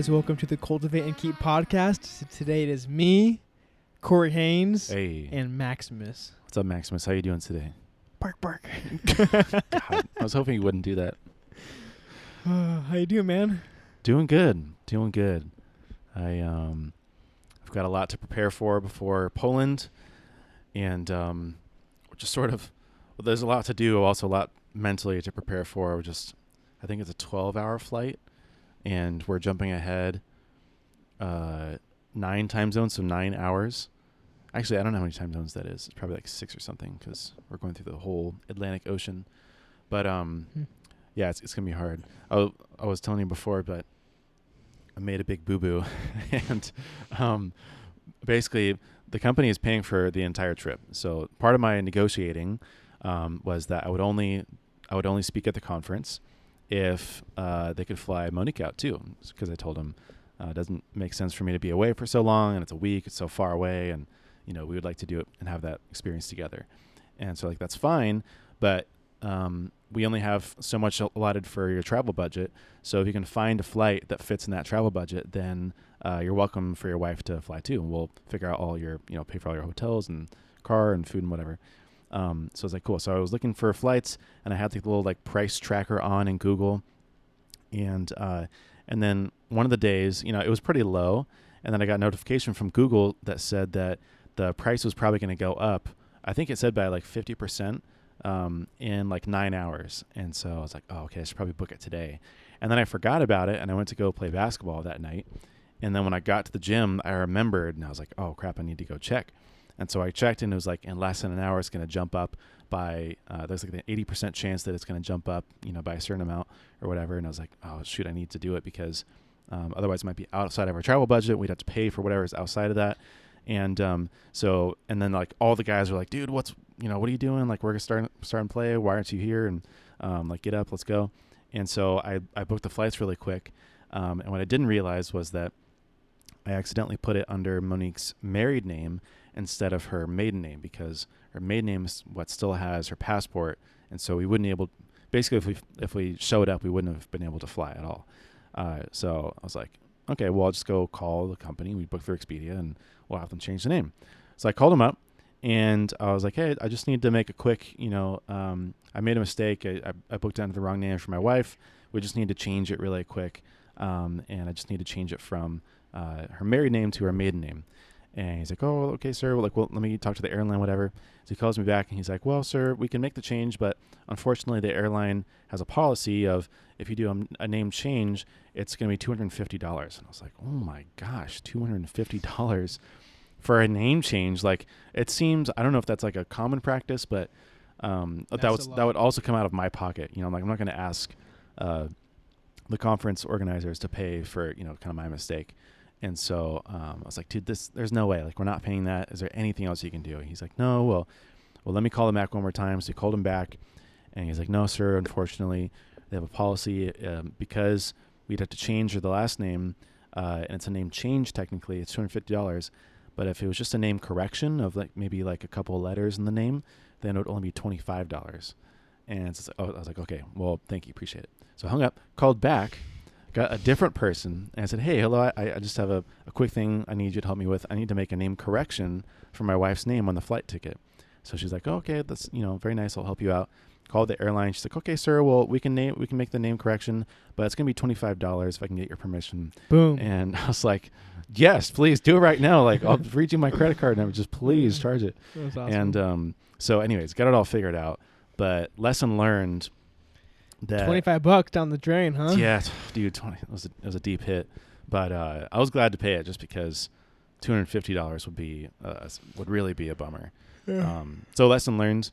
guys? Welcome to the Cultivate and Keep podcast. Today it is me, Corey Haynes, Hey, and Maximus. what's up, Maximus? How you doing today? Bark, bark. God, I was hoping you wouldn't do that. How you doing, man? Doing good, doing good. I um, I've got a lot to prepare for before Poland, and um, just sort of. Well, there's a lot to do. Also, a lot mentally to prepare for. We're just, I think it's a 12-hour flight, and we're jumping ahead. Uh, nine time zones, so nine hours. Actually, I don't know how many time zones that is. It's probably like six or something because we're going through the whole Atlantic Ocean. But um, Hmm. yeah, it's it's gonna be hard. I, w- I was telling you before, but I made a big boo boo, and um, basically the company is paying for the entire trip. So part of my negotiating um, was that I would only I would only speak at the conference if uh, they could fly Monique out too, because I told them uh, it doesn't make sense for me to be away for so long, and it's a week, it's so far away, and you know we would like to do it and have that experience together. And so like that's fine, but um, we only have so much allotted for your travel budget. So if you can find a flight that fits in that travel budget, then uh, you're welcome for your wife to fly too, and we'll figure out all your you know pay for all your hotels and car and food and whatever. Um, so I was like, cool. So I was looking for flights, and I had the little like price tracker on in Google, and uh, and then one of the days, you know, it was pretty low, and then I got notification from Google that said that the price was probably going to go up. I think it said by like fifty percent um, in like nine hours, and so I was like, oh, okay, I should probably book it today. And then I forgot about it, and I went to go play basketball that night. And then when I got to the gym, I remembered, and I was like, oh crap, I need to go check. And so I checked, and it was like in less than an hour, it's going to jump up by uh, there's like an eighty percent chance that it's going to jump up, you know, by a certain amount or whatever. And I was like, oh shoot, I need to do it because um, otherwise it might be outside of our travel budget. We'd have to pay for whatever is outside of that. And um, so, and then like all the guys were like, dude, what's you know, what are you doing? Like we're going to start, start starting play. Why aren't you here? And um, like get up, let's go. And so I I booked the flights really quick. Um, and what I didn't realize was that I accidentally put it under Monique's married name instead of her maiden name because her maiden name is what still has her passport, and so we wouldn't be able. Basically, if we if we showed up, we wouldn't have been able to fly at all. Uh, so I was like, okay, well, I'll just go call the company. We booked through Expedia, and we'll have them change the name. So I called them up, and I was like, hey, I just need to make a quick, you know, um, I made a mistake. I, I, I booked under the wrong name for my wife. We just need to change it really quick, um, and I just need to change it from uh, her married name to her maiden name. And he's like, "Oh, okay, sir. Well, like, well, let me talk to the airline, whatever." So he calls me back, and he's like, "Well, sir, we can make the change, but unfortunately, the airline has a policy of if you do a, a name change, it's going to be two hundred and fifty dollars." And I was like, "Oh my gosh, two hundred and fifty dollars for a name change!" Like, it seems I don't know if that's like a common practice, but um, that would that would also come out of my pocket. You know, I'm like I'm not going to ask uh, the conference organizers to pay for you know kind of my mistake. And so um, I was like, dude, this there's no way. Like, we're not paying that. Is there anything else you can do? And He's like, no. Well, well, let me call them back one more time. So he called him back, and he's like, no, sir. Unfortunately, they have a policy um, because we'd have to change the last name, uh, and it's a name change technically. It's two hundred fifty dollars. But if it was just a name correction of like maybe like a couple letters in the name, then it would only be twenty five dollars. And so oh, I was like, okay, well, thank you, appreciate it. So I hung up, called back, got a different person, and I said, hey, hello, I, I just have a, a quick thing I need you to help me with. I need to make a name correction for my wife's name on the flight ticket. So she's like, oh, okay, that's you know very nice. I'll help you out. Called the airline. She's like, okay, sir. Well, we can name we can make the name correction, but it's gonna be twenty five dollars if I can get your permission. Boom. And I was like, yes, please do it right now. Like I'll read you my credit card number. Just please charge it. Awesome. And um, so, anyways, got it all figured out. But lesson learned that twenty-five bucks down the drain, huh? yeah, dude, twenty it was a, it was a deep hit. But uh, I was glad to pay it just because two hundred fifty dollars would be uh, would really be a bummer. Um, so lesson learned: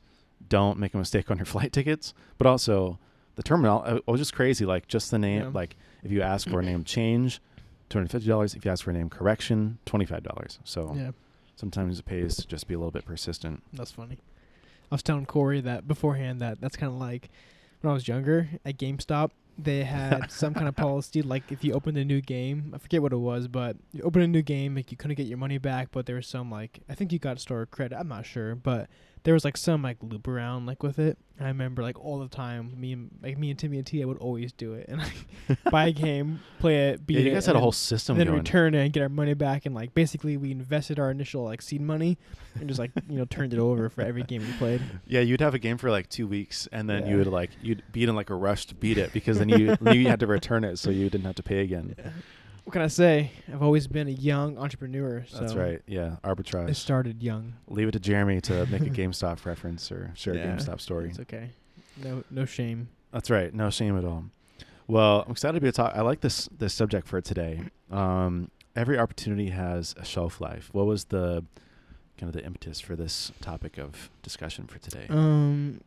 don't make a mistake on your flight tickets. But also the terminal, I, I was just crazy. Like just the name. Yeah. Like if you ask for a name change, two hundred fifty dollars. If you ask for a name correction, twenty five dollars. So yeah, sometimes it pays to just be a little bit persistent. that's funny. I was telling Corey that beforehand that that's kind of like when I was younger at GameStop. They had some kind of policy, like if you opened a new game, I forget what it was, but you opened a new game, like you couldn't get your money back, but there was some like I think you got store credit. I'm not sure, but there was like some like loop around like with it. I remember like all the time, me and like me and Timmy and Tia would always do it and like buy a game, play it, beat Yeah, you it, guys had a whole system then going. return it and get our money back and like basically we invested our initial like seed money and just like you know turned it over for every game we played. Yeah, you'd have a game for like two weeks, and then Yeah. you would like you'd be in like a rush to beat it because then you knew you had to return it, so you didn't have to pay again. What can I say? I've always been a young entrepreneur. So That's right. Yeah, It arbitrage. started young. Leave it to Jeremy to make a GameStop reference or share Yeah, a GameStop story. It's okay. No no shame. That's right. No shame at all. Well, I'm excited to be a talk. I like this this subject for today. Um, every opportunity has a shelf life. What was the kind of the impetus for this topic of discussion for today? Um,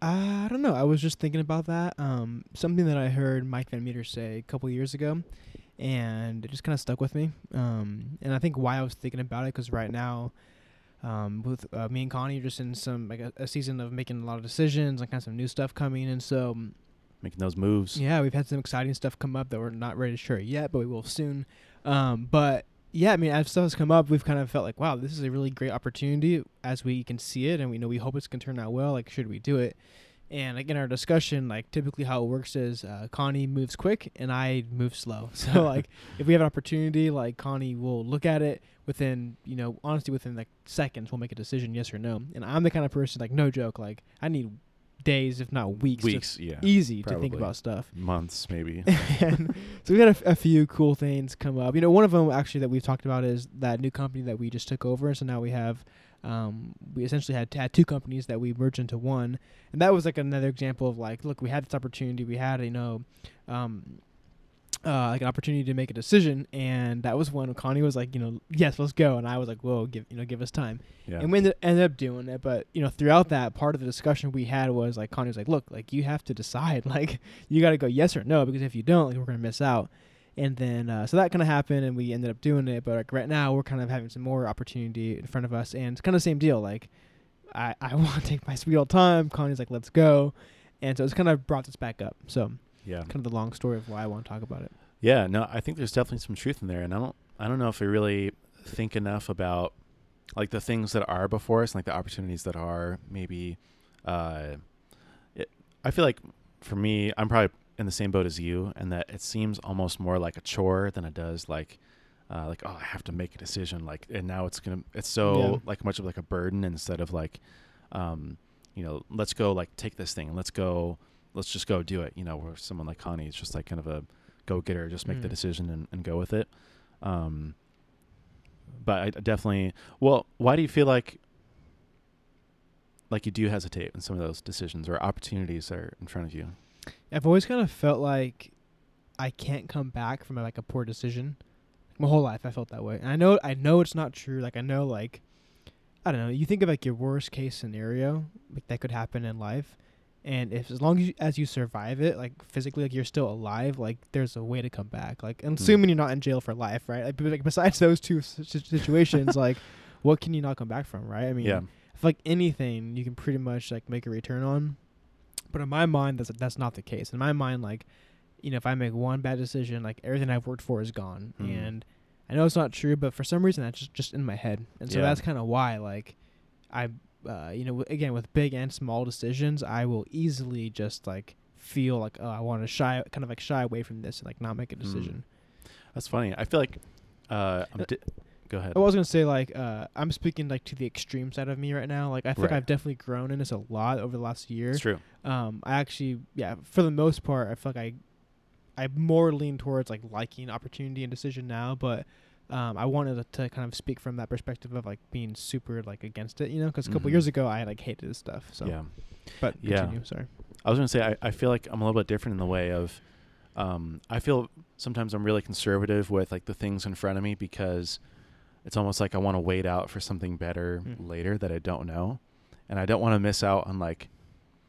I don't know. I was just thinking about that. Um, something that I heard Mike Van Meter say a couple years ago, and it just kind of stuck with me. Um, and I think why I was thinking about it because right now, um, with uh, me and Connie, are just in some like a, a season of making a lot of decisions and kind of some new stuff coming, and so Making those moves. yeah, we've had some exciting stuff come up that we're not ready to share yet, but we will soon. Um, but yeah, I mean, as stuff has come up, we've kind of felt like, wow, this is a really great opportunity as we can see it, and we know we hope it's gonna turn out well. Like, should we do it? And like in our discussion, like typically how it works is uh, Connie moves quick and I move slow. So like if we have an opportunity, like Connie will look at it within, you know, honestly within like seconds, we'll make a decision, yes or no. And I'm the kind of person like no joke, like I need days, if not weeks, to Weeks. Yeah. easy to think about stuff. Months maybe. and so we had a, f- a few cool things come up. You know, one of them actually that we've talked about is that new company that we just took over. So now we have, um, we essentially had, had two companies that we merged into one, and that was like another example of like, look, we had this opportunity. We had, you know, um, uh, like an opportunity to make a decision, and that was when Connie was like, you know, yes, let's go, and I was like, whoa, give you know, give us time. Yeah. And we ended, ended up doing it. But, you know, throughout that, part of the discussion we had was like, Connie was like, look, like, you have to decide. Like, you got to go yes or no, because if you don't, like, we're going to miss out. And then, uh, so that kind of happened, and we ended up doing it. But like, right now, we're kind of having some more opportunity in front of us. And it's kind of the same deal. Like, I, I want to take my sweet old time. Connie's like, let's go. And so it's kind of brought this back up. So, yeah. kind of the long story of why I want to talk about it. Yeah, no, I think there's definitely some truth in there, and I don't, I don't know if we really think enough about like the things that are before us, like the opportunities that are maybe. Uh, it, I feel like for me, I'm probably in the same boat as you, and that it seems almost more like a chore than it does like, uh, like oh, I have to make a decision, like, and now it's gonna, it's so Yeah. like much of like a burden instead of like, um, you know, let's go like take this thing and let's go, let's just go do it, you know, where someone like Connie is just like kind of a go getter, just make the Mm. decision and, and go with it. Um, but I definitely, well, why do you feel like, like you do hesitate in some of those decisions or opportunities that are in front of you? I've always kind of felt like I can't come back from like a poor decision. My whole life I felt that way. And I know I know it's not true. Like I know like I don't know, you think of like your worst case scenario like that could happen in life and if as long as you, as you survive it like physically like you're still alive like there's a way to come back like and Hmm. assuming you're not in jail for life right like, like besides those two situations like what can you not come back from right i mean yeah, I feel like anything you can pretty much like make a return on. But in my mind, that's that's not the case. In my mind, like, you know, if I make one bad decision, like everything I've worked for is gone. Mm. And I know it's not true, but for some reason that's just just in my head. And so Yeah. that's kind of why, like, I, uh, you know, w- again with big and small decisions, I will easily just like feel like oh, I want to shy, kind of like shy away from this and like not make a Mm. decision. that's funny. I feel like, uh, I'm Uh, di- go ahead. I was gonna say like uh, I'm speaking like to the extreme side of me right now. Like I think Right. I've definitely grown in this a lot over the last year. It's true. Um, I actually yeah, for the most part, I feel like I I more lean towards like liking opportunity and decision now, but um, I wanted to, kind of speak from that perspective of like being super like against it, you know, because a couple Mhm. years ago I like hated this stuff. So, yeah. but Yeah. Sorry. I was gonna say I, I feel like I'm a little bit different in the way of um, I feel sometimes I'm really conservative with like the things in front of me because it's almost like I want to wait out for something better Mm. later that I don't know, and I don't want to miss out on like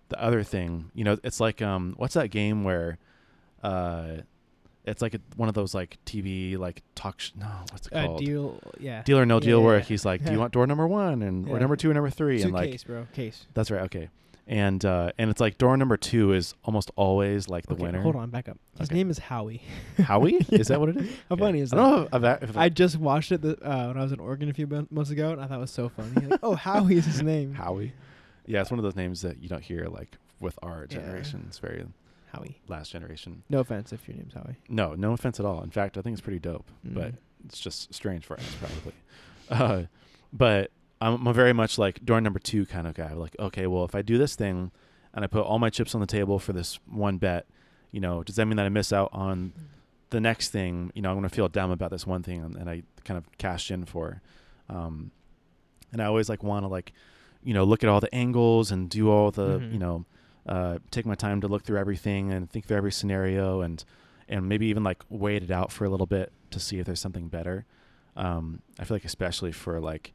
the other thing. You know, it's like um, what's that game where uh, it's like a, one of those like TV like talk sh- no what's it Uh, called deal. Yeah. deal or no Yeah, deal yeah, where yeah. he's like do you want door number one and or number two or number three and like case, bro. Case. that's right. Okay. And uh, and it's like door number two is almost always like the Okay, winner. Hold on, back up. His Okay. name is Howie. Howie? Is that what it is? How Okay. funny is I that? don't know if, if I just watched it the, uh, when I was in Oregon a few months ago, and I thought it was so funny. Like, oh, Howie is his name. Howie. Yeah, it's one of those names that you don't hear like with our Yeah. generation. It's very Howie. last generation. No offense if your name's Howie. No, no offense at all. In fact, I think it's pretty dope, but Mm. it's just strange for us probably. Uh, but I'm, I'm very much like door number two kind of guy. Like, okay, well, if I do this thing and I put all my chips on the table for this one bet, you know, does that mean that I miss out on the next thing? You know, I'm going to feel dumb about this one thing and, and I kind of cashed in for. Um, and I always like want to like, you know, look at all the angles and do all the, Mhm. you know, uh, take my time to look through everything and think through every scenario and and maybe even like wait it out for a little bit to see if there's something better. Um, I feel like especially for like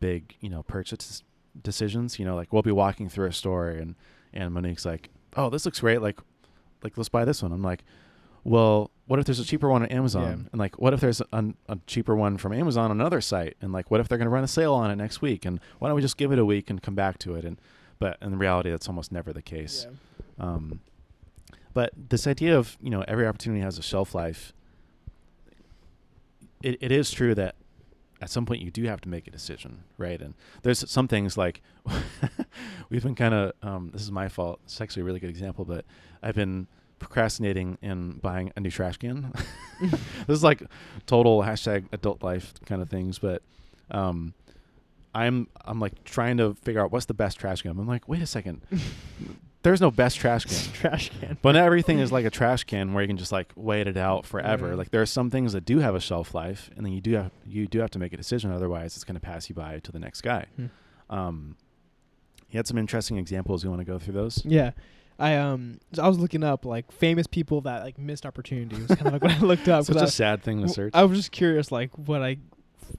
big, you know, purchase decisions, you know, like we'll be walking through a store and and Monique's like, "Oh, this looks great. Like like let's buy this one." I'm like, "Well, what if there's a cheaper one on Amazon?" Yeah. And like, what if there's a, a cheaper one from Amazon on another site? And like, what if they're going to run a sale on it next week? And why don't we just give it a week and come back to it? And but in reality, that's almost never the case. Um, but this idea of you know every opportunity has a shelf life. It it is true that at some point you do have to make a decision, right? And there's some things like we've been kind of um, this is my fault. It's actually a really good example, but I've been procrastinating in buying a new trash can. this is like total hashtag adult life kind of things, but um, I'm I'm like trying to figure out what's the best trash can. I'm like, wait a second, there's no best trash can. Trash can. But not everything is like a trash can where you can just like wait it out forever. Yeah. Like there are some things that do have a shelf life, and then you do have you do have to make a decision. Otherwise, it's going to pass you by to the next guy. Hmm. Um, you had some interesting examples. You want to go through those? Yeah. I um so I was looking up like famous people that like missed opportunities. Kind of like what I looked up. Such a I- sad thing to search. I was just curious, like what I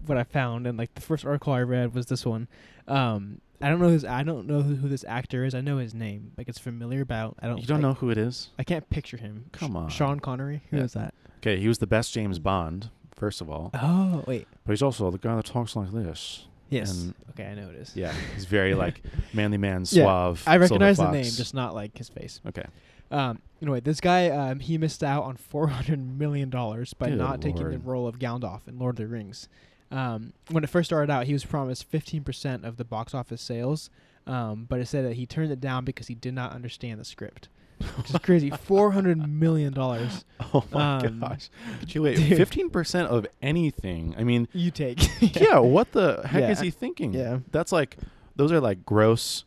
what I found, and like the first article I read was this one. Um, I don't know his. I don't know who, who this actor is. I know his name. Like it's familiar, about I don't. you don't I, know who it is? I can't picture him. Come on. Sean Connery. Who Yeah. is that? Okay, he was the best James Bond, first of all, Oh wait. but he's also the guy that talks like this. Yes. And- okay, I know it is. Yeah, he's very like manly man, Yeah, suave. I recognize the name, just not like his face. okay. Um, anyway, this guy um, he missed out on four hundred million dollars by Good not taking the role of Gandalf in Lord of the Rings. Um, when it first started out, he was promised fifteen percent of the box office sales, um, but it said that he turned it down because he did not understand the script, which is crazy. Four hundred million dollars. Oh my Um, gosh! Gee, wait, fifteen percent of anything. I mean, You take. yeah. What the heck Yeah. is he thinking? Yeah. that's like those are like gross.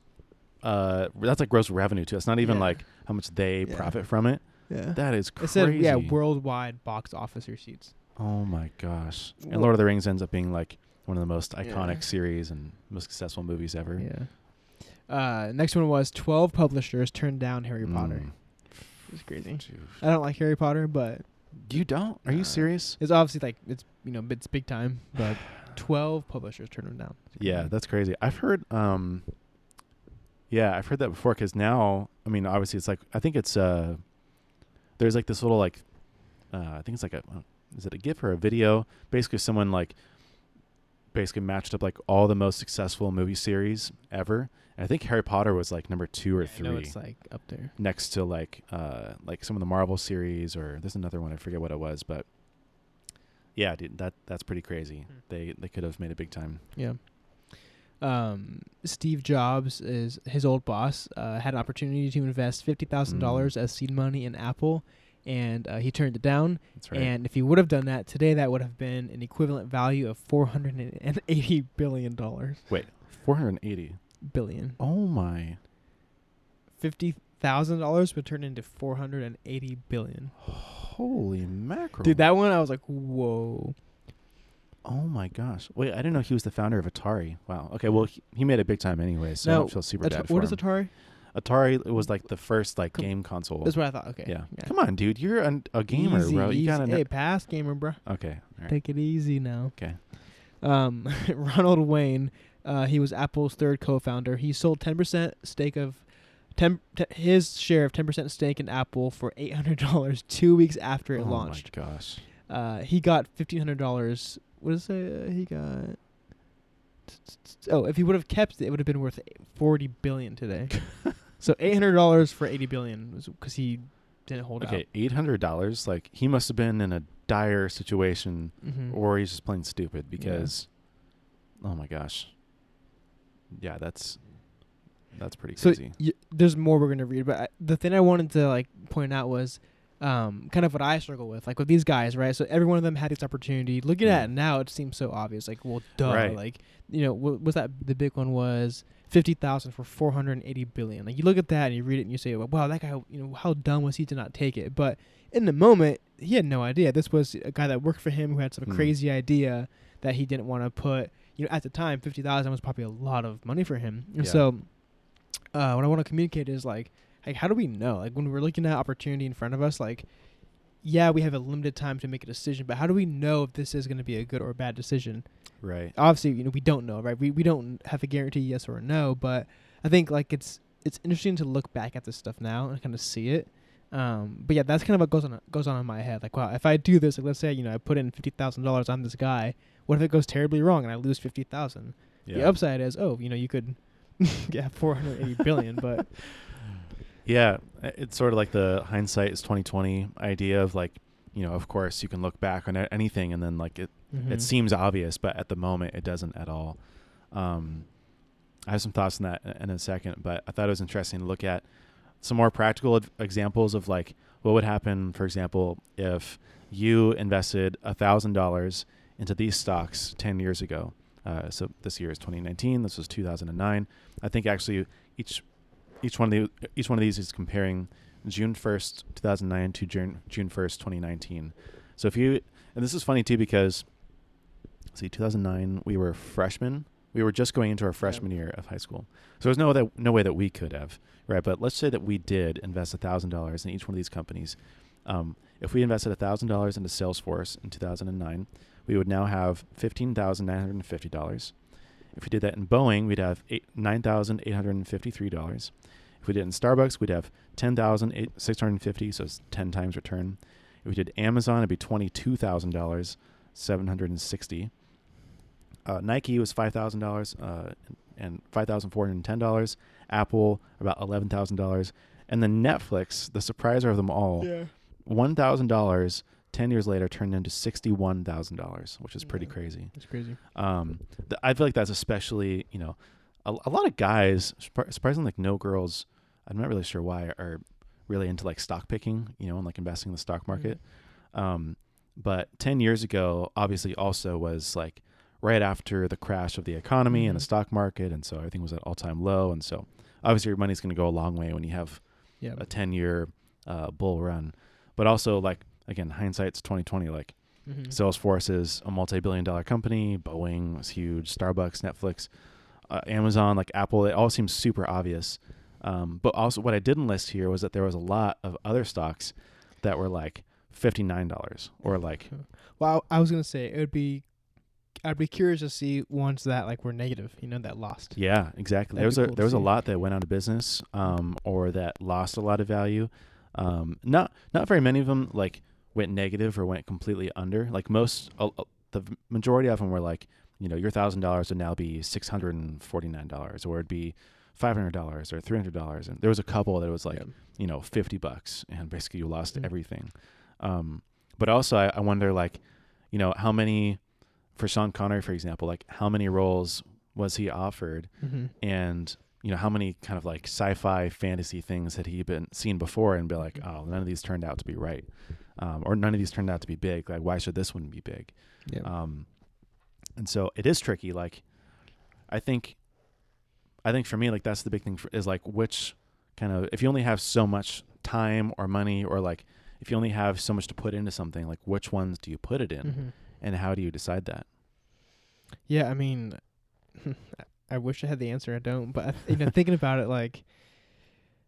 Uh, that's like gross revenue too. It's not even Yeah. like how much they Yeah. profit from it. Yeah. That is crazy. It said yeah, worldwide box office receipts. Oh my gosh! And Lord of the Rings ends up being like one of the most iconic Yeah. series and most successful movies ever. Yeah. Uh, next one was twelve publishers turned down Harry Potter. Mm. It's crazy. Dude. I don't like Harry Potter, but You don't? Are Nah. you serious? it's obviously like it's you know it's big time, but twelve publishers turned them down. Yeah, that's crazy. I've heard um Yeah, I've heard that before cuz now, I mean, obviously it's like I think it's uh there's like this little like uh I think it's like a uh, is it a GIF or a video? Basically someone like basically matched up like all the most successful movie series ever. And I think Harry Potter was like number 2 or know 3 it's like up there. next to like uh like some of the Marvel series or there's another one I forget what it was, but yeah, dude, that that's pretty crazy. Hmm. They they could have made it big time. Yeah. Um, Steve Jobs is his old boss. Uh, had an opportunity to invest fifty thousand dollars as seed money in Apple, and uh, he turned it down. That's right. And if he would have done that today, that would have been an equivalent value of four hundred and eighty billion dollars. 480. Billion. Oh my. Fifty thousand dollars would turn into four hundred and eighty billion. Holy mackerel. Dude, that one I was like, whoa. Oh my gosh. Wait, I didn't know he was the founder of Atari. Wow. Okay, well he, he made it big time anyway, so I feel super At- bad for what is him. Atari? Atari was like the first like Com- game console. That's what I thought. Okay. yeah. Come on, dude. You're an, a gamer, Easy, bro. You easy. gotta know. Hey, pass gamer, bro. Okay. Right. Take it easy now. Okay. Um, Ronald Wayne, uh, he was Apple's third co-founder. He sold 10% stake of 10 t- his share of 10% stake in Apple for $800 2 weeks after it oh launched. my gosh. Uh, he got $1500. What does it say? Uh, he got Oh, if he would have kept it, it would have been worth forty billion today. so eight hundred dollars for eighty billion because he didn't hold up. Okay, out. eight hundred dollars. Like he must have been in a dire situation, Mm-hmm. or he's just plain stupid. Because, oh my gosh, yeah, that's that's pretty So crazy. y- there's more we're gonna read, but I, the thing I wanted to like point out was um, kind of what I struggle with, like with these guys, right? So every one of them had this opportunity. Looking at it Mm. now, it seems so obvious. Like, well, duh. Right. Like, you know, what was that? The big one was fifty thousand for four hundred and eighty billion. Like, you look at that and you read it and you say, well, wow, that guy, you know, how dumb was he to not take it? But in the moment, he had no idea. This was a guy that worked for him who had some Mm. crazy idea that he didn't want to put. You know, at the time, fifty thousand was probably a lot of money for him. And Yeah. so, uh, what I want to communicate is like, like, how do we know? Like, when we're looking at opportunity in front of us, like, yeah, we have a limited time to make a decision, but how do we know if this is going to be a good or a bad decision? right. Obviously, you know, we don't know, right? We we don't have a guarantee yes or no, but I think like it's it's interesting to look back at this stuff now and kind of see it. Um, but yeah, that's kind of what goes on goes on in my head. Like, wow, if I do this, like, let's say you know I put in fifty thousand dollars on this guy, what if it goes terribly wrong and I lose fifty thousand? Yeah. The upside is, oh, you know, you could get four hundred eighty billion, but Yeah, it's sort of like the hindsight is twenty twenty idea of like, you know, of course you can look back on anything and then like it Mhm. it seems obvious, but at the moment it doesn't at all. Um, I have some thoughts on that in- in a second, but I thought it was interesting to look at some more practical ad- examples of like what would happen, for example, if you invested a thousand dollars into these stocks ten years ago. Uh, so this year is 2019. This was 2009. I think actually each each one of the each one of these is comparing June 1st, 2009 to June June 1st, 2019. So if you and this is funny too because see 2009 we were freshmen. We were just going into our freshman year of high school. So there's no that no way that we could have, right? But let's say that we did invest $1,000 in each one of these companies. Um, if we invested $1,000 into Salesforce in 2009, we would now have $15,950. If we did that in Boeing, we'd have eight, $9,853. If we did it in Starbucks, we'd have $10,650, so it's 10 times return. If we did Amazon, it'd be $22,000, 760 uh, Nike was five thousand uh, dollars and five thousand four hundred ten dollars. Apple about eleven thousand dollars, and then Netflix, the surpriser of them all, yeah, one thousand dollars. Ten years later, turned into sixty-one thousand dollars, which is pretty Yeah. crazy. it's crazy. Um, th- I feel like that's especially, you know, a, a lot of guys, surpri- surprisingly, like no girls. I'm not really sure why are really into like stock picking, you know, and like investing in the stock market. Um, but 10 years ago, obviously, also was like right after the crash of the economy and the Mhm. stock market. And so everything was at all time low. And so obviously, your money's going to go a long way when you have Yeah, a 10 year uh, bull run. But also, like, again, hindsight's 2020. Like, Mhm. Salesforce is a multi billion dollar company, Boeing was huge, Starbucks, Netflix, uh, Amazon, like Apple, it all seems super obvious. Um, but also, what I didn't list here was that there was a lot of other stocks that were like $59 or like Well, I was gonna say it would be. I'd be curious to see ones that like were negative, you know, that lost. Yeah, exactly. That'd there was be a there was a lot that went out of business, um, or that lost a lot of value. Um, not not very many of them like went negative or went completely under. Like most, uh, the majority of them were like, you know, your thousand dollars would now be six hundred and forty nine dollars, or it'd be five hundred dollars or three hundred dollars. And there was a couple that was like, Yeah. you know, fifty bucks, and basically you lost Mm. everything. Um, but also, I, I wonder, like, you know, how many for Sean Connery, for example, like how many roles was he offered? Mm-hmm. and you know how many kind of like sci-fi fantasy things had he been seen before and be like oh none of these turned out to be right um, or none of these turned out to be big like why should this one be big Yeah. um, and so it is tricky like i think i think for me like that's the big thing for, is like which kind of if you only have so much time or money or like if you only have so much to put into something like which ones do you put it in Mhm. and how do you decide that Yeah, I mean, I wish I had the answer. I don't, but I th- you know, thinking about it, like,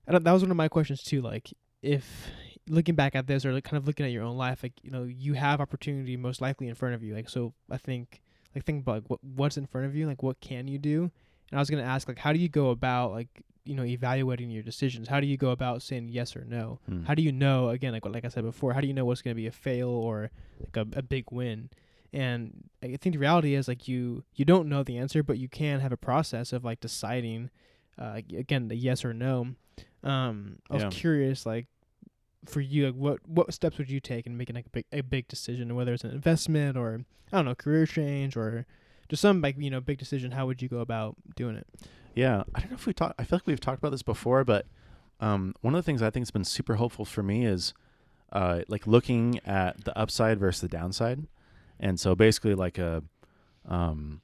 I don't, that was one of my questions too. Like, if looking back at this or like kind of looking at your own life, like you know, you have opportunity most likely in front of you. Like, so I think, like, think about like, what what's in front of you. Like, what can you do? And I was gonna ask, like, how do you go about like you know evaluating your decisions? How do you go about saying yes or no? Hmm. How do you know again, like like I said before, how do you know what's gonna be a fail or like a, a big win? And I think the reality is like you you don't know the answer, but you can have a process of like deciding, uh, again, the yes or no. Um, I was Yeah. curious, like for you, like what what steps would you take in making like a big a big decision, whether it's an investment or I don't know, career change or just some like you know big decision. How would you go about doing it? Yeah, I don't know if we talked. I feel like we've talked about this before, but um, one of the things I think has been super helpful for me is uh, like looking at the upside versus the downside, and so basically like a, um,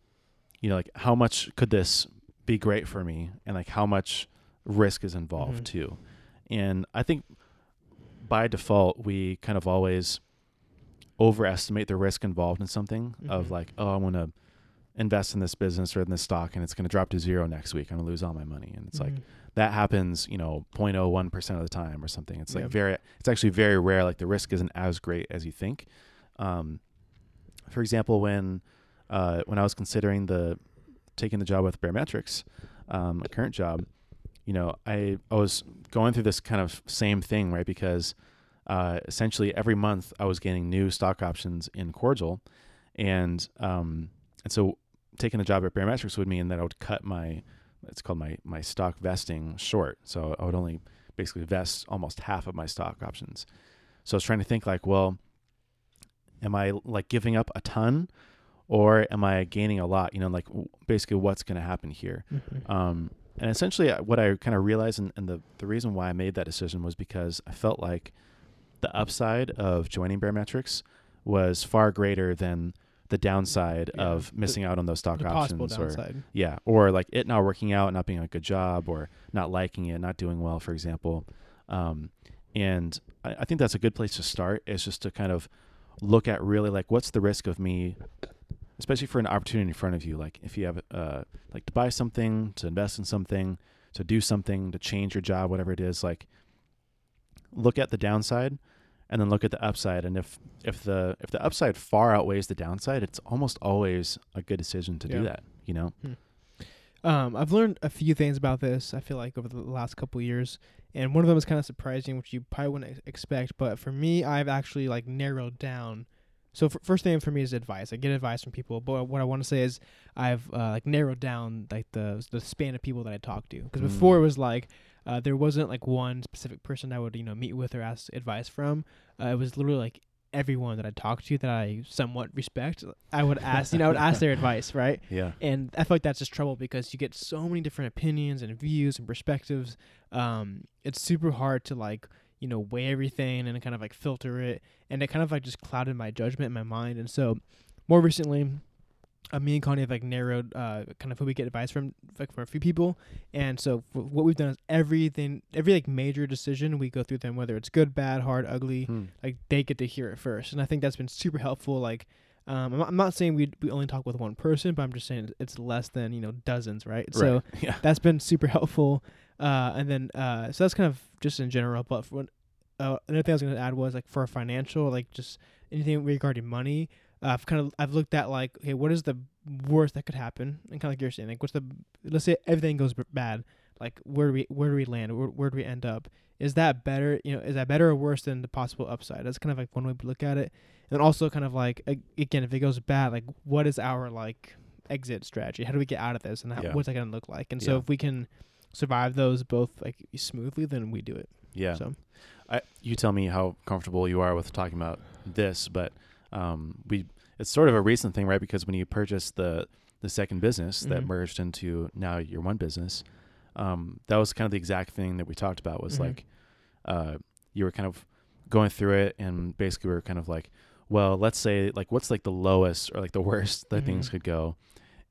you know, like how much could this be great for me, and like how much risk is involved Mhm. too, and I think by default we kind of always overestimate the risk involved in something of Mhm. like oh I want to invest in this business or in this stock and it's going to drop to zero next week. I'm going to lose all my money. And it's like Mhm. that happens, you know, 0.01% of the time or something. It's like Yeah. very, it's actually very rare. Like the risk isn't as great as you think. Um, for example, when, uh, when I was considering the, taking the job with Barometrics, um, my current job, you know, I, I was going through this kind of same thing, right? Because, uh, essentially every month I was getting new stock options in Cordial and, um, and so taking a job at Barometrics would mean that I would cut my it's called my my stock vesting short. So I would only basically vest almost half of my stock options. So I was trying to think like, well, am I like giving up a ton or am I gaining a lot? You know, like basically what's going to happen here. Mhm. Um, and essentially, uh, what I kind of realized, and, and the the reason why I made that decision was because I felt like the upside of joining Barometrics was far greater than the downside Yeah, of the- missing out on those stock the options or yeah, or like it not working out, not being a good job, or not liking it, not doing well, for example. Um, and I, I think that's a good place to start. Is just to kind of look at really like what's the risk of me, especially for an opportunity in front of you. Like if you have uh like to buy something, to invest in something, to do something, to change your job, whatever it is. Like look at the downside and then look at the upside and if if the if the upside far outweighs the downside it's almost always a good decision to Yeah. do that you know Um, I've learned a few things about this. I feel like over the last couple of years, and one of them is kind of surprising, which you probably wouldn't expect. But for me, I've actually like narrowed down. So f- first thing for me is advice. I get advice from people, but what I want to say is I've uh, like narrowed down like the the span of people that I talk to. Because before Mm. it was like uh, there wasn't like one specific person I would you know meet with or ask advice from. Uh, it was literally like everyone that I talked to that I somewhat respect. I would ask you know I would ask their advice, right? yeah and I feel like that's just trouble because you get so many different opinions and views and perspectives. Um, it's super hard to like you know weigh everything and kind of like filter it, and it kind of like just clouded my judgment in my mind. And so, more recently, uh, me and Connie have like narrowed uh kind of who we get advice from like for a few people, and so f- what we've done is everything, every like major decision we go through them, whether it's good, bad, hard, ugly, Hmm. like they get to hear it first. And i think that's been super helpful like um, I'm, not, I'm not saying we we only talk with one person but i'm just saying it's less than you know dozens right, right. so yeah. that's been super helpful. Uh, and then uh, so that's kind of just in general. But for, uh, another thing i was going to add was like for financial like just anything regarding money uh, i've kind of i've looked at like okay what is the worst that could happen? And kind of like you're saying like what's the let's say everything goes bad like where do we where do we land? Where, where do we end up? Is that better you know is that better or worse than the possible upside? That's kind of like one way to look at it. And also kind of like again if it goes bad like what is our like exit strategy? How do we get out of this? And how, Yeah. what's that going to look like? And so if we can survive those both like smoothly then we do it. Yeah. So. I, you tell me how comfortable you are with talking about this but um we it's sort of a recent thing right because when you purchased the the second business that Mhm. merged into now your one business um that was kind of the exact thing that we talked about was Mhm. like uh you were kind of going through it and basically we were kind of like well let's say like what's like the lowest or like the worst that things Mhm. could go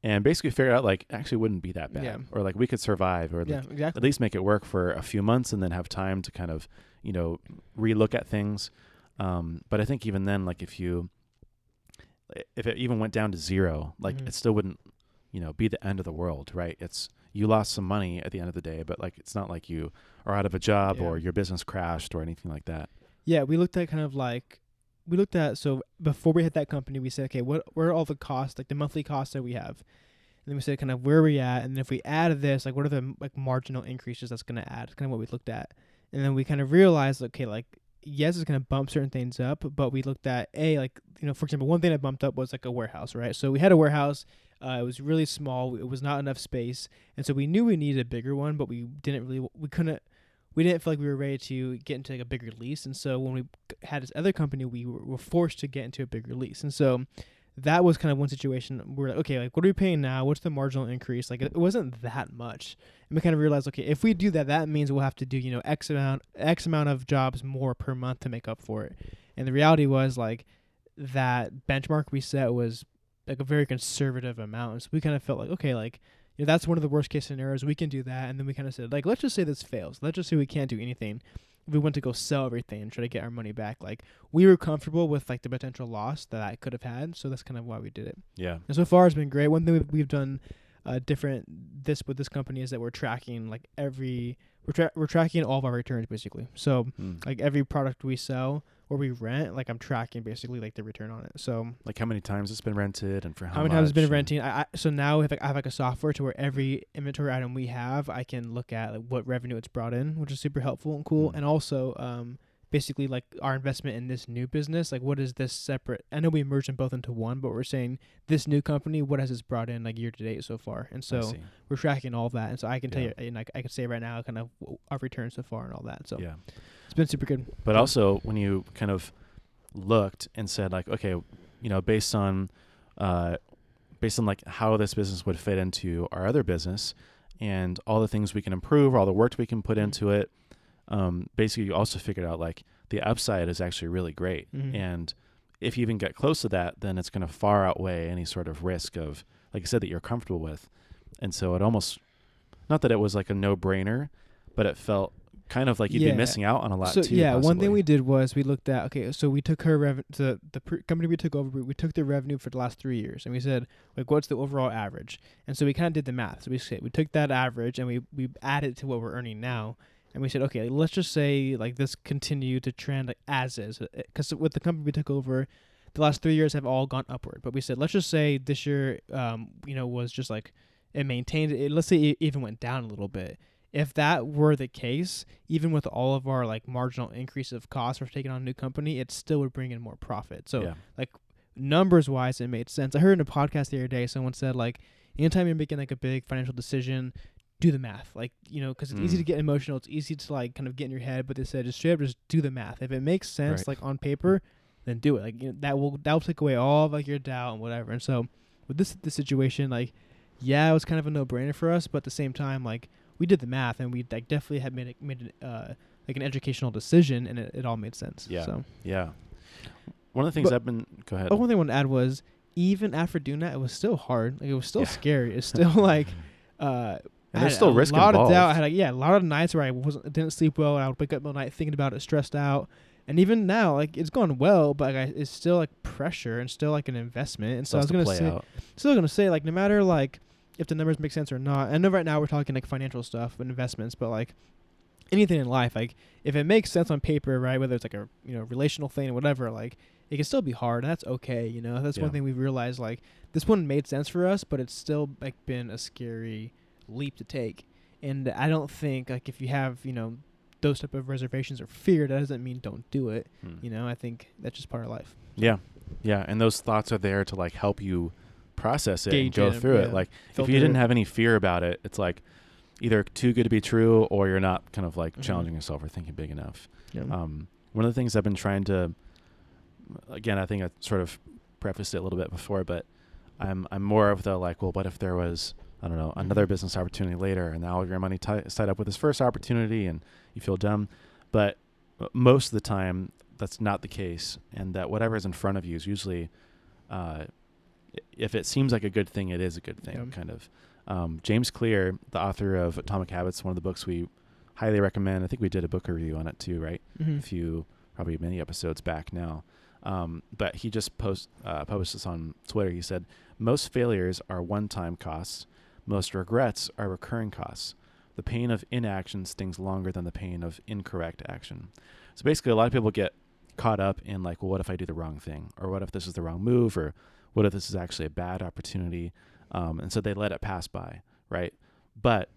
and basically figured out like actually wouldn't be that bad Yeah. or like we could survive or like, exactly. at least make it work for a few months and then have time to kind of you know relook at things um but i think even then like if you if it even went down to zero like Mhm. it still wouldn't you know be the end of the world right it's you lost some money at the end of the day but like it's not like you are out of a job Yeah. or your business crashed or anything like that Yeah, we looked at kind of like we looked at so before we hit that company, we said, okay, what where are all the costs, like the monthly costs that we have, and then we said kind of where are we at, and then if we add this, like what are the like marginal increases that's going to add? It's kind of what we looked at, and then we kind of realized, okay, like yes, it's gonna bump certain things up, but we looked at a like you know, for example, one thing that bumped up was like a warehouse, right? So we had a warehouse. Uh, it was really small. It was not enough space, and so we knew we needed a bigger one, but we didn't really. We couldn't. We didn't feel like we were ready to get into like a bigger lease, and so when we had this other company, we were forced to get into a bigger lease, and so that was kind of one situation where like, okay, like what are we paying now? What's the marginal increase? Like it, wasn't that much. And we kind of realized, okay, if we do that, that means we'll have to do, you know, X amount X amount of jobs more per month to make up for it. And the reality was like that benchmark we set was like a very conservative amount. So we kind of felt like, okay, like you know, that's one of the worst case scenarios. We can do that. And then we kind of said, like, let's just say this fails. Let's just say we can't do anything we went to go sell everything and try to get our money back, like we were comfortable with like the potential loss that I could have had. So that's kind of why we did it. Yeah. And so far it's been great. One thing we've, we've done uh, different this with this company is that we're tracking like every we're tra- we're tracking all of our returns basically. So Mm. like every product we sell or we rent, like I'm tracking basically like the return on it. So Like how many times it's been rented and for how, how, many times it's been renting? I, I so now if I have like a software to where every inventory item we have, I can look at like what revenue it's brought in, which is super helpful and cool. Mm. And also, um, basically like our investment in this new business, like what is this separate? I know we merged them both into one, but we're saying this new company, what has this brought in like year to date so far? And so we're tracking all of that, and so I can tell Yeah. you, and I, I can say right now, kind of our return so far and all that. So yeah. it's been super good. But also when you kind of looked and said like, okay, you know, based on uh based on like how this business would fit into our other business and all the things we can improve, all the work we can put Mhm. into it, um, basically you also figured out like the upside is actually really great. Mhm. And if you even get close to that, then it's going to far outweigh any sort of risk of, like I said, that you're comfortable with. And so it almost, not that it was like a no brainer, but it felt kind of like you'd Yeah. be missing out on a lot so too. yeah, one thing we did was we looked at okay, so we took her revenue. The the pr- company we took over, we, took the revenue for the last three years, and we said like, what's the overall average? And so we kind of did the math. So we said we took that average and we we added to what we're earning now, and we said okay, let's just say like this continued to trend like as is, because with the company we took over. The last three years have all gone upward, but we said let's just say this year, um, you know, was just like it maintained. It, let's say it even went down a little bit if that were the case, even with all of our like marginal increase of costs for taking on a new company, it still would bring in more profit. So yeah. numbers wise, it made sense. I heard in a podcast the other day, someone said like, anytime you're making like a big financial decision, do the math. Like you know, because it's easy Mm. to get emotional. It's easy to like kind of get in your head. But they said just straight up, just do the math. If it makes sense, Right. like on paper, then do it. Like you know, that will that will take away all of like your doubt and whatever. And so with this this situation, like yeah, it was kind of a no brainer for us, but at the same time, like we did the math and we like definitely had made it, made it uh like an educational decision and it, it all made sense. Yeah. So Yeah. One of the things But- I've been, go ahead. oh, one thing I want to add was even after doing that, it was still hard. Like it was still Yeah. scary. It's still like uh. And there's still a risk lot involved. of doubt. I had like, yeah, a lot of nights where I wasn't didn't sleep well, and I would wake up in the night thinking about it, stressed out. And even now, like it's going well, but like, I, it's still like pressure and still like an investment. And so I was gonna say, out. still gonna say like no matter like if the numbers make sense or not. I know right now we're talking like financial stuff and investments, but like anything in life, like if it makes sense on paper, right, whether it's like a you know relational thing or whatever, like it can still be hard. And that's okay, you know. That's one thing we've realized. Like this one made sense for us, but it's still like been a scary leap to take. And I don't think like if you have you know those type of reservations or fear, that doesn't mean don't do it. Hmm. You know, I think that's just part of life. Yeah. Yeah. And those thoughts are there to like help you process it and go it, through it. yeah. Like if you didn't it. have any fear about it, it's like either too good to be true or you're not kind of like Mhm. challenging yourself or thinking big enough. Yeah. Um, one of the things I've been trying to, again, I think I sort of prefaced it a little bit before, but I'm I'm more of the like, well, what if there was I don't know another Mhm. business opportunity later, and now all your money tied up with this first opportunity, and you feel dumb, but uh, most of the time that's not the case, and that whatever is in front of you is usually, uh, if it seems like a good thing, it is a good thing, Yeah. kind of. Um, James Clear, the author of Atomic Habits, one of the books we highly recommend. I think we did a book review on it too, right? Mhm. a few, probably many episodes back now. Um, but he just post uh, published this on Twitter. He said most failures are one-time costs. Most regrets are recurring costs. The pain of inaction stings longer than the pain of incorrect action. So basically, a lot of people get caught up in like, well, what if I do the wrong thing, or what if this is the wrong move, or what if this is actually a bad opportunity, um, and so they let it pass by, right? But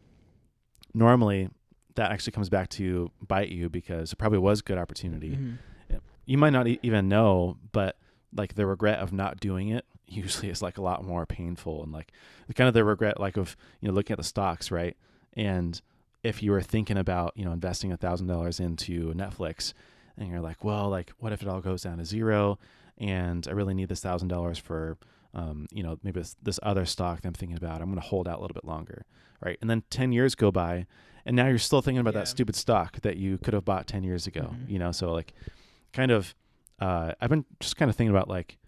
normally, that actually comes back to bite you because it probably was a good opportunity. Mhm. You might not e- even know, but like the regret of not doing it usually is like a lot more painful and like kind of the regret like of you know looking at the stocks right and if you were thinking about you know investing a thousand dollars into netflix and you're like well like what if it all goes down to zero and i really need this thousand dollars for um, you know maybe this, this other stock that i'm thinking about i'm going to hold out a little bit longer right and then 10 years go by and now you're still thinking about Yeah. that stupid stock that you could have bought 10 years ago Mhm. you know so like kind of uh, i've been just kind of thinking about like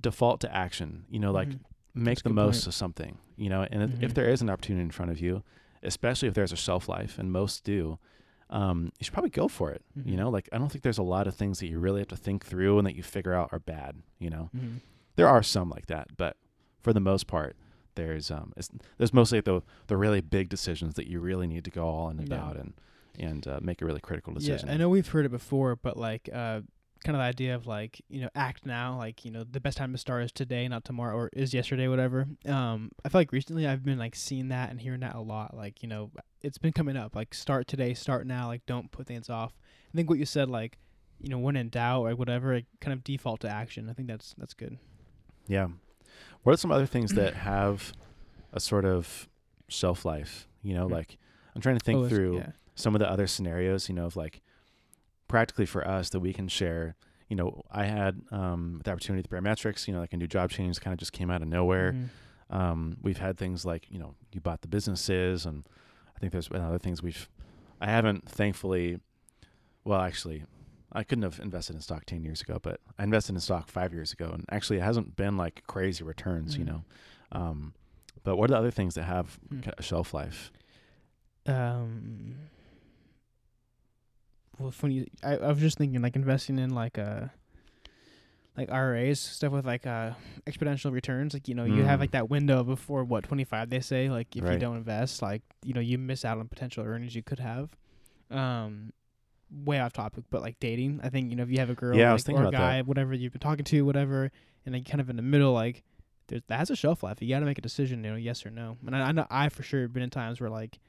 default to action you know like Mhm. make That's the most point. of something you know and if- if there is an opportunity in front of you especially if there's a shelf life and most do um, you should probably go for it you Mhm. know like i don't think there's a lot of things that you really have to think through and that you figure out are bad you know Mhm. there are some like that but for the most part there's um it's, there's mostly the the really big decisions that you really need to go all in Yeah. about and and uh, make a really critical Yeah, decision I know we've heard it before, but like, uh, kind of the idea of like, you know, act now, like, you know, the best time to start is today, not tomorrow, or is yesterday, whatever. Um, I feel like recently I've been like seeing that and hearing that a lot. Like, you know, it's been coming up, like, start today, start now, like, don't put things off. I think what you said, like, you know, when in doubt or whatever, like, kind of default to action. I think that's that's good. Yeah. What are some other things that have a sort of shelf life? You know, Hmm. like I'm trying to think Oh, through Yeah. some of the other scenarios, you know, of like practically for us that we can share. You know, I had um, the opportunity with Barometrics, you know, like a new job change kind of just came out of nowhere. Mhm. Um, we've had things like, you know, you bought the businesses, and I think there's been other things we've, I haven't thankfully, well, actually, I couldn't have invested in stock 10 years ago, but I invested in stock five years ago, and actually it hasn't been like crazy returns, you Mhm. know. Um, but what are the other things that have Hmm. a shelf life? Um. Well, funny. I, I was just thinking like investing in like uh like IRAs stuff with like uh exponential returns. Like you know you have Mm. like that window before what twenty five they say. Like if you don't invest, like you know you miss out on potential earnings you could have. Um, way off topic, but like dating. I think you know if you have a girl, Yeah, I like, was thinking or a about that. guy, whatever you've been talking to, whatever, and like kind of in the middle, like. There's, that has a shelf life. You got to make a decision, you know, yes or no. And I, I know I for sure have been in times where like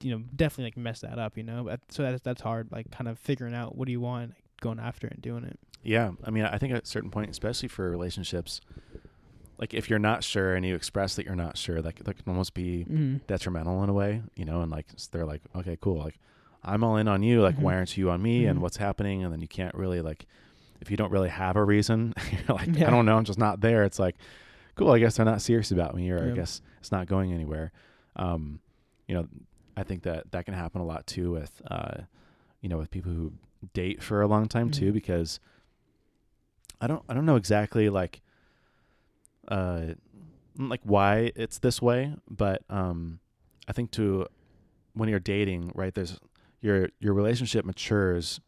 you know, definitely like mess that up, you know. But so that's that's hard, like kind of figuring out what do you want, like, going after and doing it. Yeah, I mean, I think at a certain point, especially for relationships, like if you're not sure and you express that you're not sure, like that can almost be Mm-hmm. detrimental in a way, you know. And like they're like, okay, cool, like I'm all in on you, like Mhm. why aren't you on me, and Mhm. what's happening? And then you can't really like, if you don't really have a reason, you're like, Yeah. I don't know, I'm just not there. It's like, cool, I guess they're not serious about me, or I guess it's not going anywhere. Um, you know, I think that that can happen a lot too with, uh, you know, with people who date for a long time too, Mhm. because I don't, I don't know exactly like, uh, like why it's this way, but um, I think to when you're dating, right? There's your your relationship matures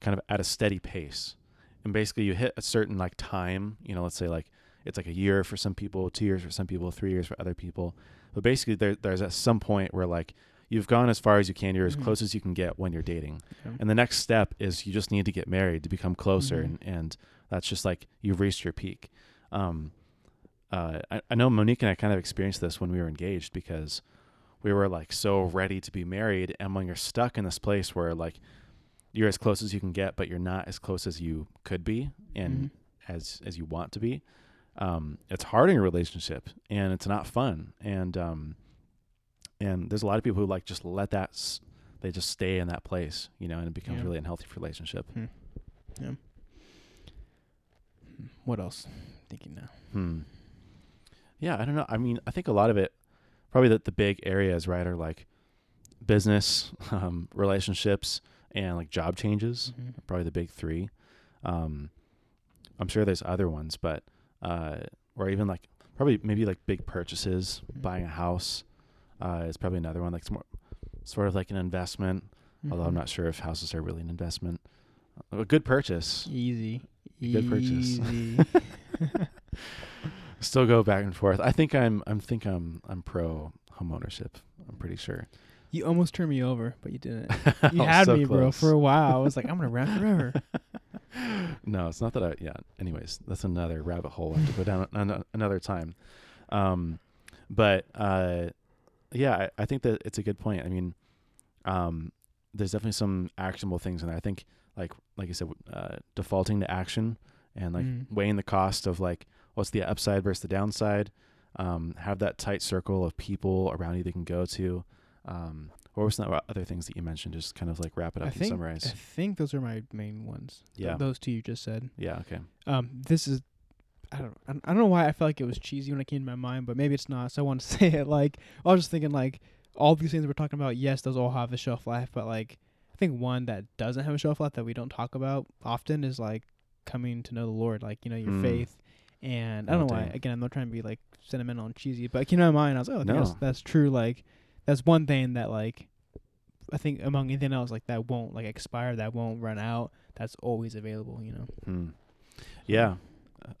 kind of at a steady pace, and basically you hit a certain like time. You know, let's say like it's like a year for some people, two years for some people, three years for other people. But basically, there there's at some point where like you've gone as far as you can, you're as Mhm. close as you can get when you're dating, Yeah. and the next step is you just need to get married to become closer, Mhm. and and that's just like you've reached your peak. Um, uh, I, I know Monique and I kind of experienced this when we were engaged because we were like so ready to be married, and when you're stuck in this place where like you're as close as you can get, but you're not as close as you could be, and Mhm. as as you want to be, um, it's hard in a relationship, and it's not fun, and um, and there's a lot of people who like just let that s- they just stay in that place, you know, and it becomes Yeah. really unhealthy for relationship. Yeah. What else? Thinking now. Hmm. Yeah, I don't know. I mean, I think a lot of it, probably the, the big areas, right, are like business, um, relationships, and like job changes. Mhm. Probably the big three. Um, I'm sure there's other ones, but uh, or even like probably maybe like big purchases, Mhm. buying a house, uh, is probably another one. Like some more, sort of like an investment. Although I'm Mhm. not sure if houses are really an investment. A good purchase. Easy. Good purchase. Still go back and forth. I think I'm I'm think I'm I'm pro home ownership. I'm pretty sure. You almost turned me over, but you didn't. You had so me, bro, for a while. I was like, I'm gonna rap forever. no, it's not that I. Yeah. Anyways, that's another rabbit hole. I have to go down an, another time. Um, but uh, yeah, I, I think that it's a good point. I mean, um, there's definitely some actionable things in there. I think like like I said, uh, defaulting to action and like Mhm. weighing the cost of like what's the upside versus the downside. Um, have that tight circle of people around you that you can go to. Um, what were some other things that you mentioned? Just kind of like wrap it up I and think summarize. I think those are my main ones. Th- Yeah. those two you just said. yeah. Okay. Um, this is, I don't, I don't- know why I felt like it was cheesy when it came to my mind, but maybe it's not. So I want to say it. Like I was just thinking, like all these things we're talking about. Yes, those all have a shelf life, but like I think one that doesn't have a shelf life that we don't talk about often is like coming to know the Lord. Like you know your Mm. faith. And I don't Oh, know why. Again, I'm not trying to be like sentimental and cheesy, but it came to my mind. I was like, oh, think that's, that's true. Like that's one thing that like I think among anything else like that won't like expire, that won't run out. That's always available. You know. Hmm. Yeah.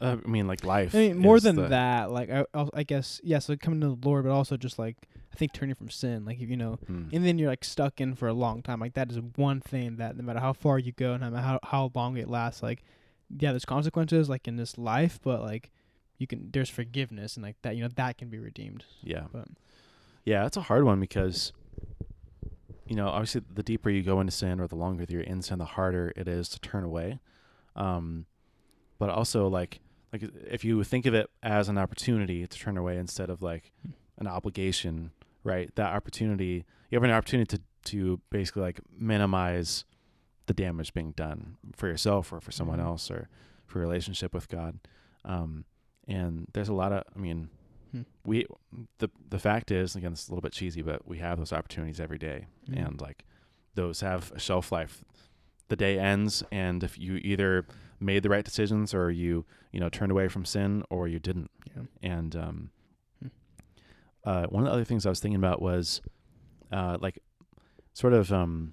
Uh, I mean, like life. I mean, more than that, like I, I guess, yeah. So coming to the Lord, but also just like I think turning from sin, like you know, Hmm. and then you're like stuck in for a long time. Like that is one thing that no matter how far you go and no how how long it lasts, like yeah, there's consequences like in this life, but like you can there's forgiveness and like that you know that can be redeemed. Yeah. But Yeah, it's a hard one because, you know, obviously the deeper you go into sin or the longer you're in sin, the harder it is to turn away. Um, but also like like if you think of it as an opportunity to turn away instead of like an obligation, right? That opportunity, you have an opportunity to to basically like minimize the damage being done for yourself or for someone Mhm. else or for relationship with God. Um, and there's a lot of, I mean, Hmm. we the the fact is again it's a little bit cheesy but we have those opportunities every day Mhm. and like those have a shelf life the day ends and if you either made the right decisions or you you know turned away from sin or you didn't yeah, and um Hmm. uh one of the other things i was thinking about was uh like sort of um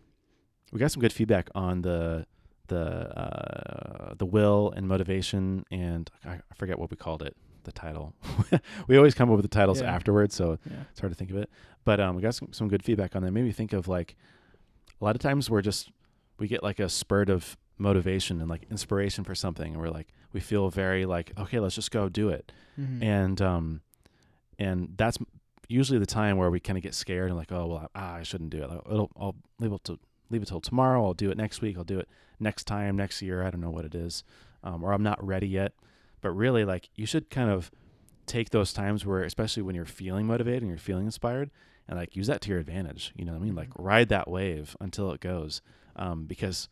we got some good feedback on the the uh the will and motivation and i I forget what we called it the title we always come up with the titles Yeah. afterwards so yeah, it's hard to think of it. But um, we got some, some good feedback on that. Made me think of like a lot of times we're just we get like a spurt of motivation and like inspiration for something, and we're like we feel very like okay, let's just go do it. Mhm. And um, and that's usually the time where we kind of get scared and like oh well ah, I shouldn't do it. Like, it'll, I'll leave it to leave it till tomorrow. I'll do it next week. I'll do it next time next year. I don't know what it is, um, or I'm not ready yet. But really, like you should kind of take those times where, especially when you're feeling motivated and you're feeling inspired, and like use that to your advantage. You know what I mean? Like Mhm. ride that wave until it goes, um, because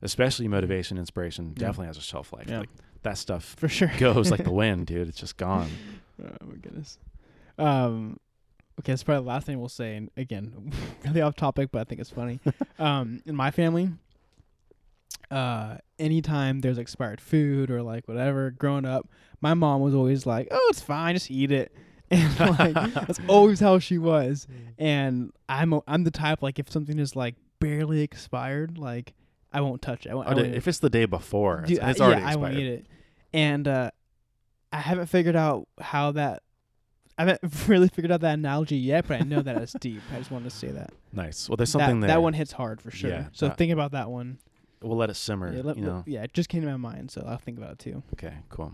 especially motivation, inspiration Yeah. definitely has a shelf life. Yeah. Like that stuff for sure goes like the wind, dude. It's just gone. Oh my goodness. Um, okay, that's probably the last thing we'll say. And again, really off topic, but I think it's funny. um, in my family, uh, anytime there's expired food or like whatever, growing up, my mom was always like, "Oh, it's fine, just eat it." And like that's always how she was. And I'm a, I'm the type like if something is like barely expired, like I won't touch it. I won't, Oh, dude, if it's the day before, Dude, it's, I- it's already yeah, I won't eat it. And uh, I haven't figured out how that. I haven't really figured out that analogy yet, but I know that it's deep. I just wanted to say that. Nice. Well, there's that, something there. that one hits hard for sure. Yeah, so that- think about that one. We'll let it simmer. Yeah, let- you know. yeah, it just came to my mind, so I'll think about it too. Okay. Cool.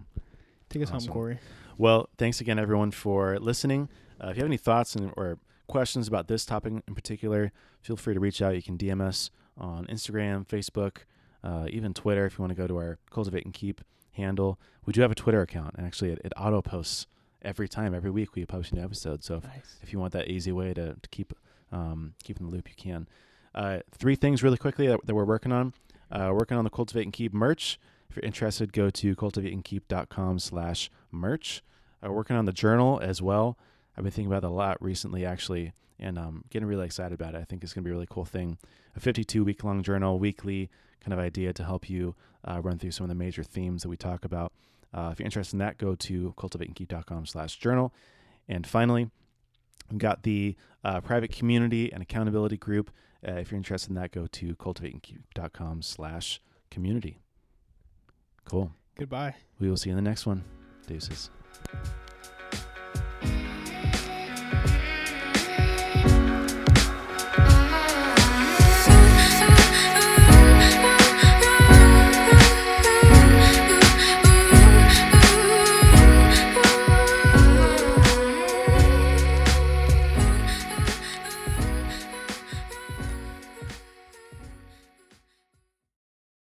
Take us Awesome. home, Corey. Well, thanks again, everyone, for listening. Uh, if you have any thoughts and, or questions about this topic in particular, feel free to reach out. You can DM us on Instagram, Facebook, uh, even Twitter if you want to go to our Cultivate and Keep handle. We do have a Twitter account, and actually, it, it auto posts every time, every week we post a new episode. So if, Nice. if you want that easy way to, to keep um, keep in the loop, you can. Uh, three things really quickly that, that we're working on. Uh, working on the Cultivate and Keep merch. If you're interested, go to cultivateandkeep.com slash merch. Uh, working on the journal as well. I've been thinking about that a lot recently, actually, and um, getting really excited about it. I think it's going to be a really cool thing. A 52 week long journal, weekly kind of idea to help you uh, run through some of the major themes that we talk about. Uh, if you're interested in that, go to cultivateandkeep.com slash journal. And finally, we've got the uh, private community and accountability group. Uh, if you're interested in that, go to cultivateandkeep.com slash community. Cool. Goodbye. We will see you in the next one. Deuces.